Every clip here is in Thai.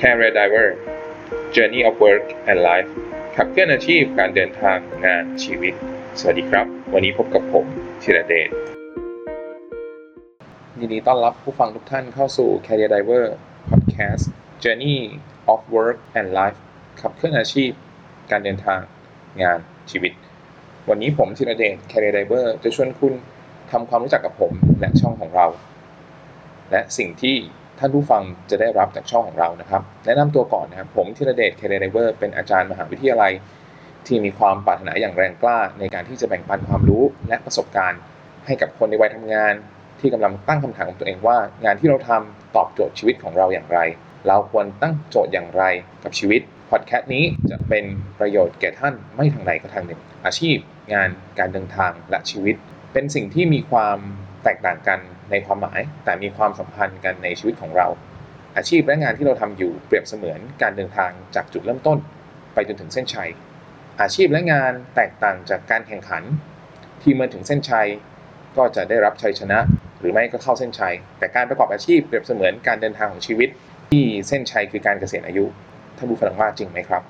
Career Diver Journey of Work and Life ขับเคลื่อนอาชีพการเดินทางงานชีวิต สวัสดีครับ วันนี้พบกับผมธีรเดชยินดีต้อนรับผู้ฟังทุกท่านเข้าสู่ Career Diver Podcast Journey of Work and Life ขับเคลื่อนอาชีพ การเดินทางงานชีวิต วันนี้ผมธีรเดช Career Diver จะชวนคุณทำความรู้จักกับผมและช่องของเรา และสิ่งที่ ท่านผู้ฟังจะได้รับจากช่องของเรานะครับ แนะนำตัวก่อนนะครับ ผมธีรเดช Career Driver เป็นอาจารย์มหาวิทยาลัย ที่มีความปรารถนาอย่างแรงกล้า ในการที่จะแบ่งปันความรู้และประสบการณ์ ให้กับคนในวัยทำงาน ที่กำลังตั้งคำถามกับตัวเองว่า งานที่เราทำตอบโจทย์ชีวิตของเราอย่างไร เราควรตั้งโจทย์อย่างไรกับชีวิตพอดแคสต์นี้จะเป็นประโยชน์แก่ท่านไม่ทางใดก็ทางหนึ่ง อาชีพ งานการเดินทางและชีวิต เป็นสิ่งที่มีความแตกต่างกัน ในความหมาย แต่มีความสัมพันธ์กันในชีวิตของเรา อาชีพและงานที่เราทำอยู่เปรียบเสมือนการเดินทางจากจุดเริ่มต้น ไปจนถึงเส้นชัย อาชีพและงานแตกต่างจากการแข่งขัน ที่เมื่อถึงเส้นชัย ก็จะได้รับชัยชนะ หรือไม่ก็เข้าเส้นชัย แต่การประกอบอาชีพเปรียบเสมือนการเดินทางของชีวิต ที่เส้นชัยคือการเกษียณอายุท่านผู้ฟังว่าจริงไหมครับ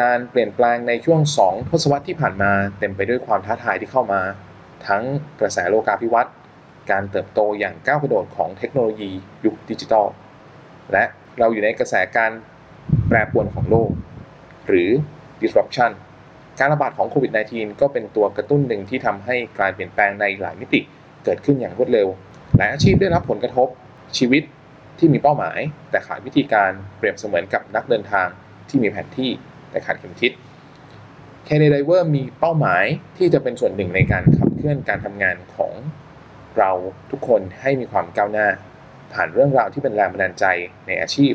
การเปลี่ยนแปลงในช่วง 2 ทศวรรษที่ผ่านมาเต็มไปด้วยความท้าทายที่เข้ามา ทั้งกระแสโลกาภิวัตน์ การเติบโตอย่างก้าวกระโดดของเทคโนโลยียุคดิจิทัล และเราอยู่ในกระแสการแปรปรวนของโลก หรือ disruption การระบาดของโควิด -19 ก็เป็นตัวกระตุ้นหนึ่งที่ทำให้การเปลี่ยนแปลงในหลายมิติเกิดขึ้นอย่างรวดเร็วหลายอาชีพได้รับผลกระทบชีวิตที่มีเป้าหมาย แต่ขาดวิธีการเปรียบเสมือนกับนักเดินทางที่มีแผนที่แต่ขาดเข็มทิศ c a n ไดเวอร์มีเป้าหมายที่จะเป็นส่วนหนึ่งในการขับเคลื่อนการทำงานของ เราทุกคนให้มีความก้าวหน้า ผ่านเรื่องราวที่เป็นแรงบันดาลใจในอาชีพ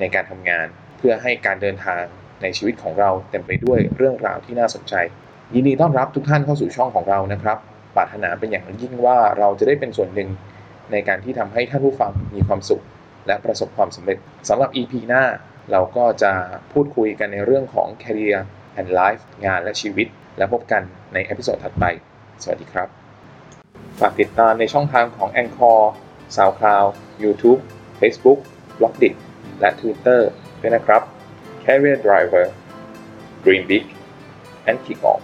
ในการทำงาน เพื่อให้การเดินทางในชีวิตของเราเต็มไปด้วยเรื่องราวที่น่าสนใจ ยินดีต้อนรับทุกท่านเข้าสู่ช่องของเรานะครับปรารถนาเป็นอย่างยิ่งว่าเราจะได้เป็นส่วนหนึ่งในการที่ทำให้ท่านผู้ฟังมีความสุข และประสบความสำเร็จสำหรับ EP หน้า เราก็จะพูดคุยกันในเรื่องของ Career and Life งานและชีวิต แล้วพบกันใน episode ถัดไป สวัสดีครับ ฝากติดตามในช่องทางของ Anchor SoundCloud YouTube Facebook b l o g d i t และ Twitter ด้วยนะครับ Career Driver Dream Big and Kick Off